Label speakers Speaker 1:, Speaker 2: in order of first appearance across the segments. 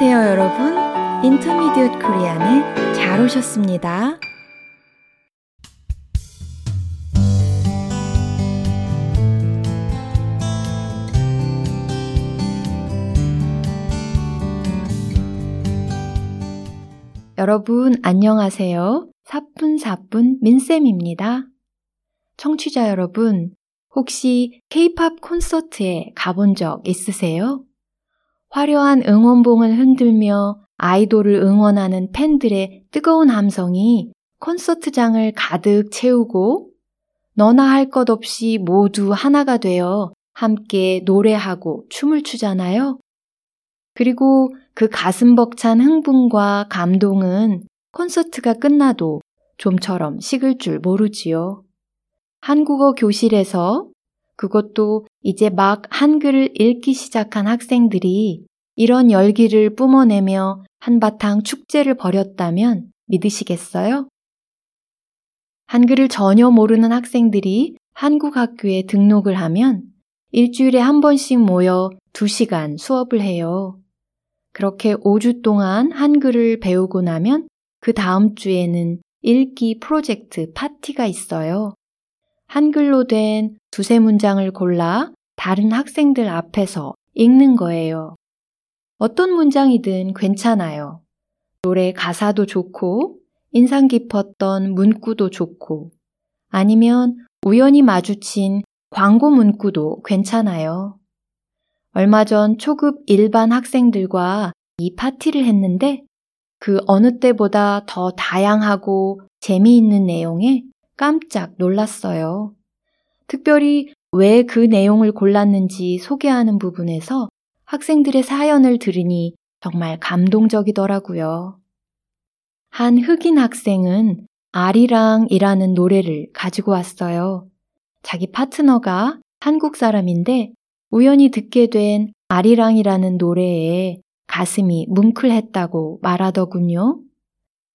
Speaker 1: 안녕하세요, 여러분. 인터미디엇 코리안에 잘 오셨습니다. 여러분, 안녕하세요. 사뿐사뿐 민쌤입니다. 청취자 여러분, 혹시 케이팝 콘서트에 가본 적 있으세요? 화려한 응원봉을 흔들며 아이돌을 응원하는 팬들의 뜨거운 함성이 콘서트장을 가득 채우고 너나 할 것 없이 모두 하나가 되어 함께 노래하고 춤을 추잖아요. 그리고 그 가슴 벅찬 흥분과 감동은 콘서트가 끝나도 좀처럼 식을 줄 모르지요. 한국어 교실에서 그것도 이제 막 한글을 읽기 시작한 학생들이 이런 열기를 뿜어내며 한바탕 축제를 벌였다면 믿으시겠어요? 한글을 전혀 모르는 학생들이 한국 학교에 등록을 하면 일주일에 한 번씩 모여 두 시간 수업을 해요. 그렇게 5주 동안 한글을 배우고 나면 그 다음 주에는 읽기 프로젝트 파티가 있어요. 한글로 된 두세 문장을 골라 다른 학생들 앞에서 읽는 거예요. 어떤 문장이든 괜찮아요. 노래 가사도 좋고, 인상 깊었던 문구도 좋고, 아니면 우연히 마주친 광고 문구도 괜찮아요. 얼마 전 초급 일반 학생들과 이 파티를 했는데 그 어느 때보다 더 다양하고 재미있는 내용에 깜짝 놀랐어요. 특별히 왜 그 내용을 골랐는지 소개하는 부분에서 학생들의 사연을 들으니 정말 감동적이더라고요. 한 흑인 학생은 아리랑이라는 노래를 가지고 왔어요. 자기 파트너가 한국 사람인데 우연히 듣게 된 아리랑이라는 노래에 가슴이 뭉클했다고 말하더군요.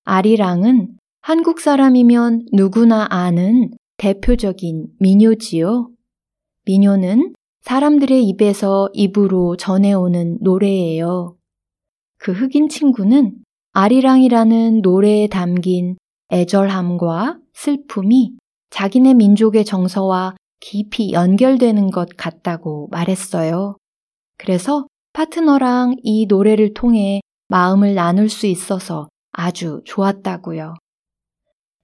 Speaker 1: 아리랑은 한국 사람이면 누구나 아는 대표적인 민요지요. 민요는 사람들의 입에서 입으로 전해오는 노래예요. 그 흑인 친구는 아리랑이라는 노래에 담긴 애절함과 슬픔이 자기네 민족의 정서와 깊이 연결되는 것 같다고 말했어요. 그래서 파트너랑 이 노래를 통해 마음을 나눌 수 있어서 아주 좋았다고요.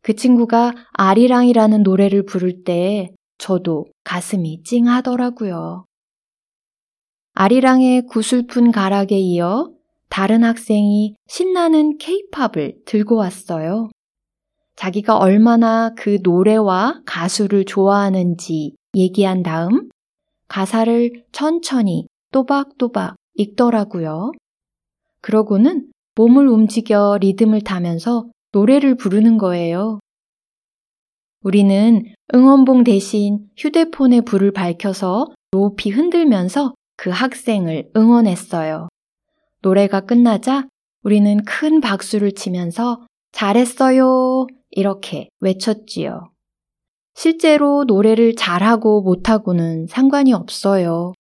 Speaker 1: 그 친구가 아리랑이라는 노래를 부를 때 저도 가슴이 찡하더라고요. 아리랑의 구슬픈 가락에 이어 다른 학생이 신나는 케이팝을 들고 왔어요. 자기가 얼마나 그 노래와 가수를 좋아하는지 얘기한 다음 가사를 천천히 또박또박 읽더라고요. 그러고는 몸을 움직여 리듬을 타면서 노래를 부르는 거예요. 우리는 응원봉 대신 휴대폰에 불을 밝혀서 높이 흔들면서 그 학생을 응원했어요. 노래가 끝나자 우리는 큰 박수를 치면서 잘했어요. 이렇게 외쳤지요. 실제로 노래를 잘하고 못하고는 상관이 없어요.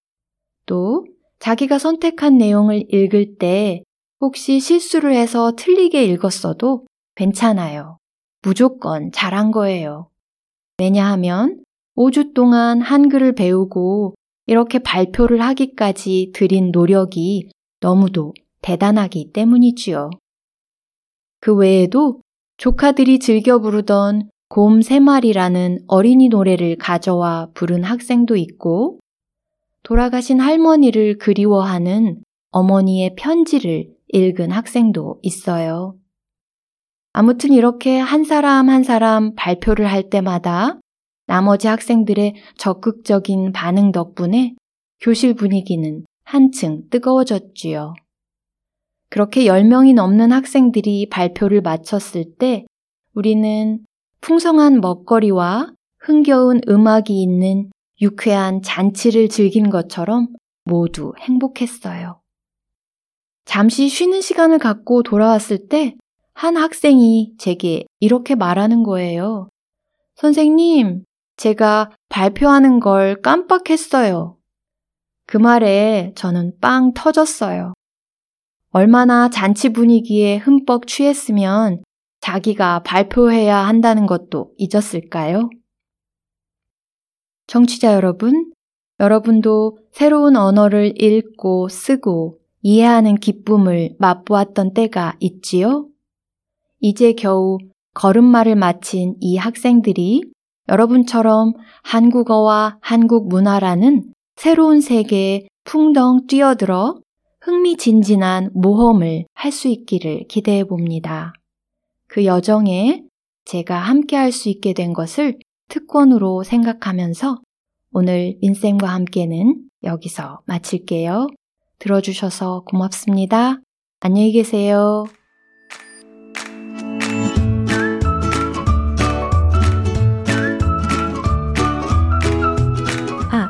Speaker 1: 또 자기가 선택한 내용을 읽을 때 혹시 실수를 해서 틀리게 읽었어도 괜찮아요. 무조건 잘한 거예요. 왜냐하면 5주 동안 한글을 배우고 이렇게 발표를 하기까지 들인 노력이 너무도 대단하기 때문이지요. 그 외에도 조카들이 즐겨 부르던 곰 세 마리라는 어린이 노래를 가져와 부른 학생도 있고 돌아가신 할머니를 그리워하는 어머니의 편지를 읽은 학생도 있어요. 아무튼 이렇게 한 사람 한 사람 발표를 할 때마다 나머지 학생들의 적극적인 반응 덕분에 교실 분위기는 한층 뜨거워졌지요. 그렇게 10명이 넘는 학생들이 발표를 마쳤을 때 우리는 풍성한 먹거리와 흥겨운 음악이 있는 유쾌한 잔치를 즐긴 것처럼 모두 행복했어요. 잠시 쉬는 시간을 갖고 돌아왔을 때 한 학생이 제게 이렇게 말하는 거예요. 선생님, 제가 발표하는 걸 깜빡했어요. 그 말에 저는 빵 터졌어요. 얼마나 잔치 분위기에 흠뻑 취했으면 자기가 발표해야 한다는 것도 잊었을까요? 청취자 여러분, 여러분도 새로운 언어를 읽고 쓰고 이해하는 기쁨을 맛보았던 때가 있지요? 이제 겨우 걸음마를 마친 이 학생들이 여러분처럼 한국어와 한국 문화라는 새로운 세계에 풍덩 뛰어들어 흥미진진한 모험을 할 수 있기를 기대해 봅니다. 그 여정에 제가 함께 할 수 있게 된 것을 특권으로 생각하면서 오늘 인쌤과 함께는 여기서 마칠게요. 들어주셔서 고맙습니다. 안녕히 계세요.